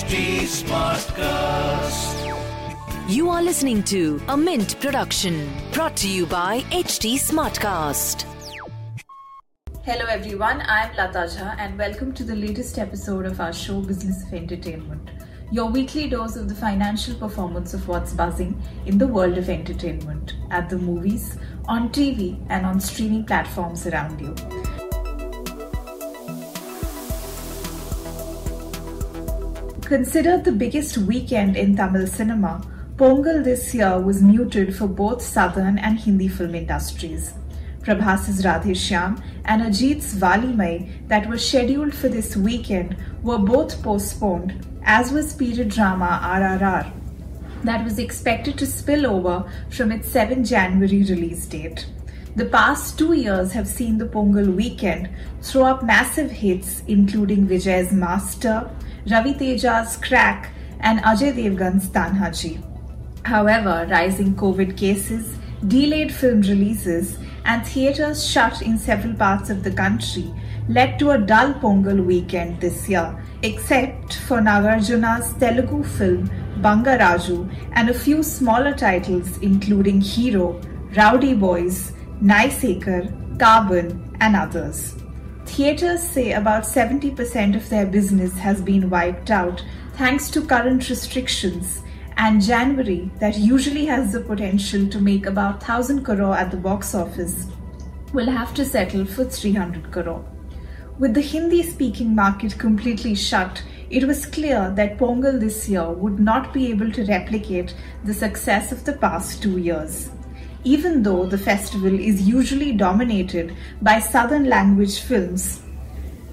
HT Smartcast. You are listening to a Mint production brought to you by HT Smartcast. Hello everyone, I am Lata Jha and welcome to the latest episode of our show Business of Entertainment. Your weekly dose of the financial performance of what's buzzing in the world of entertainment at the movies, on TV, and on streaming platforms around you. Considered the biggest weekend in Tamil cinema, Pongal this year was muted for both southern and Hindi film industries. Prabhas's Radhe Shyam and Ajit's Valimai that were scheduled for this weekend were both postponed, as was period drama RRR that was expected to spill over from its 7 January release date. The past two years have seen the Pongal weekend throw up massive hits including Vijay's Master, Ravi Teja's Crack, and Ajay Devgan's Tanhaji. However, rising COVID cases, delayed film releases, and theatres shut in several parts of the country led to a dull Pongal weekend this year, except for Nagarjuna's Telugu film Bangaraju and a few smaller titles including Hero, Rowdy Boys, Naai Sekar, Carbon, and others. Theatres say about 70% of their business has been wiped out thanks to current restrictions, and January, that usually has the potential to make about 1000 crore at the box office, will have to settle for 300 crore. With the Hindi speaking market completely shut, it was clear that Pongal this year would not be able to replicate the success of the past two years even though the festival is usually dominated by southern language films.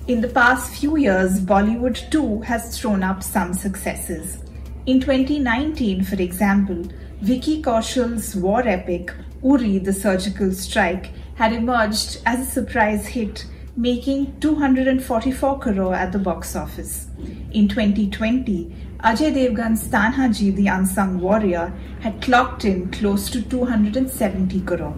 In the past few years, Bollywood too has thrown up some successes. In 2019, for example, Vicky Kaushal's war epic, Uri the Surgical Strike, had emerged as a surprise hit, making 244 crore at the box office. In 2020, Ajay Devgan's Tanhaji the Unsung Warrior had clocked in close to 270 crore.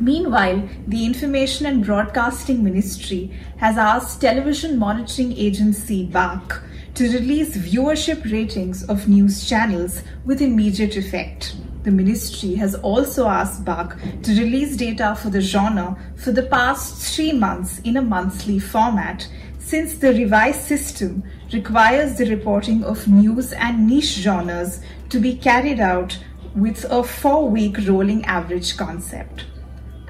Meanwhile, the Information and Broadcasting Ministry has asked television monitoring agency BARC to release viewership ratings of news channels with immediate effect. The ministry has also asked BARC to release data for the genre for the past three months in a monthly format, since the revised system requires the reporting of news and niche genres to be carried out with a four week rolling average concept.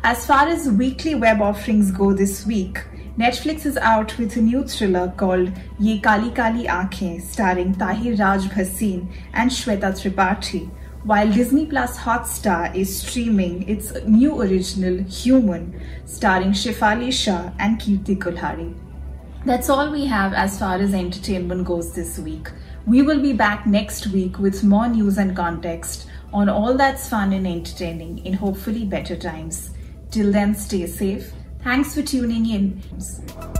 As far as weekly web offerings go this week, Netflix is out with a new thriller called Ye Kali Kali Aankhein starring Tahir Raj Bhasin and Shweta Tripathi, while Disney Plus Hotstar is streaming its new original Human starring Shefali Shah and Kirti Kulhari. That's all we have as far as entertainment goes this week. We will be back next week with more news and context on all that's fun and entertaining in hopefully better times. Till then, stay safe. Thanks for tuning in.